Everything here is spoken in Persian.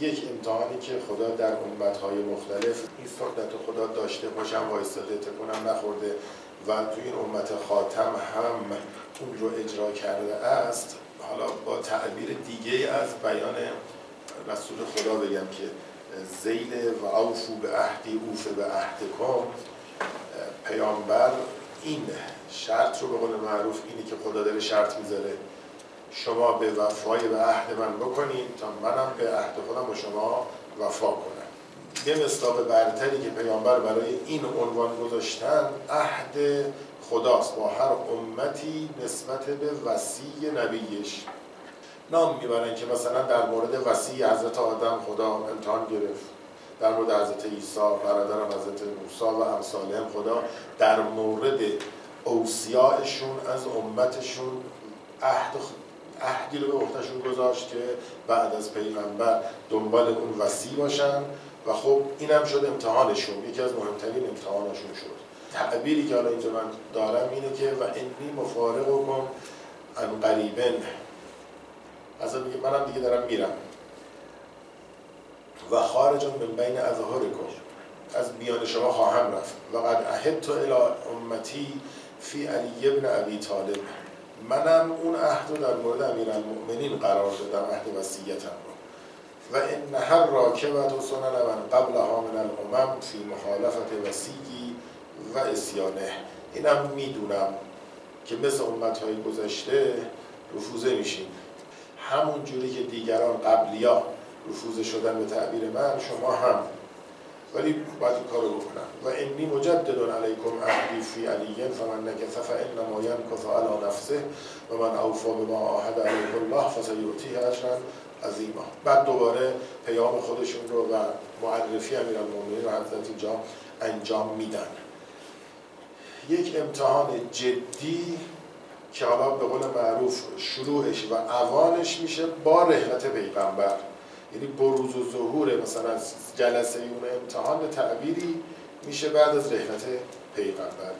یک امتحانی که خدا در امتهای مختلف این سنت خدا داشته باشم وایستاده تکونم نخورده و توی این امت خاتم هم اون رو اجرا کرده است. حالا با تعبیر دیگه از بیان رسول خدا بگم که زیل و اوفو به عهدی اوف به عهدکم. پیامبر این شرط رو به قول معروف اینی که خدا داره شرط می‌ذاره. شما به وفای به عهد من بکنید تا منم به عهد خودم با شما وفا کنم. یه مصداق برتری که پیامبر برای این عنوان گذاشتن عهد خداست. با هر امتی نسبت به وسیع نبیش. نام می‌برن که مثلا در مورد وسیع حضرت آدم خدا امتحان گرفت. در مورد حضرت عیسی برادرم حضرت موسی و امثالهم خدا در مورد اوسیایشون از امتشون عهد عهدی رو به عهدهشون گذاشت که بعد از پیغمبر دنبال اون وسیع باشن و خب اینم شد امتحانشون یکی از مهمترین امتحانشون شد. تعبیری که حالا اینجا من دارم اینه که و انی مفارق کن ان قریبن. از میگه منم دیگه دارم میرم. و خارج من بین کن از بیان شما خواهم رفت. و قد اهدت الى امتی فی علی ابن ابی طالب. منم اون عهد رو در مورد المؤمنین قرار دادم عهد وسیعتم رو. و ان هر راکبت و سنن من قبل ها من الامم فی مخالفت وسیعی و اسیانه. اینم می‌دونم که مثل امت های گذشته رفوزه میشین همون جوری که دیگران قبلیا رفوزه شدن به تعبیر من شما هم ولی باید این کارو بکنم و انی مجدد علیکم عهدی فی علی فمن نکث فانما ینکث علی نفسه و من اوفا بما عاهد علیه الله فسیؤتیه اجرا عظیما. بعد دوباره پیام خودشون رو و معرفی امیرالمومنین رو حضرت اینجا انجام میدن. یک امتحان جدی که حالا به قول معروف شروعش و اوانش میشه با رحلت پیغمبر. یعنی بروز و ظهور مثلا جلسه اون امتحان تعبیری میشه بعد از رحلت پیغمبر.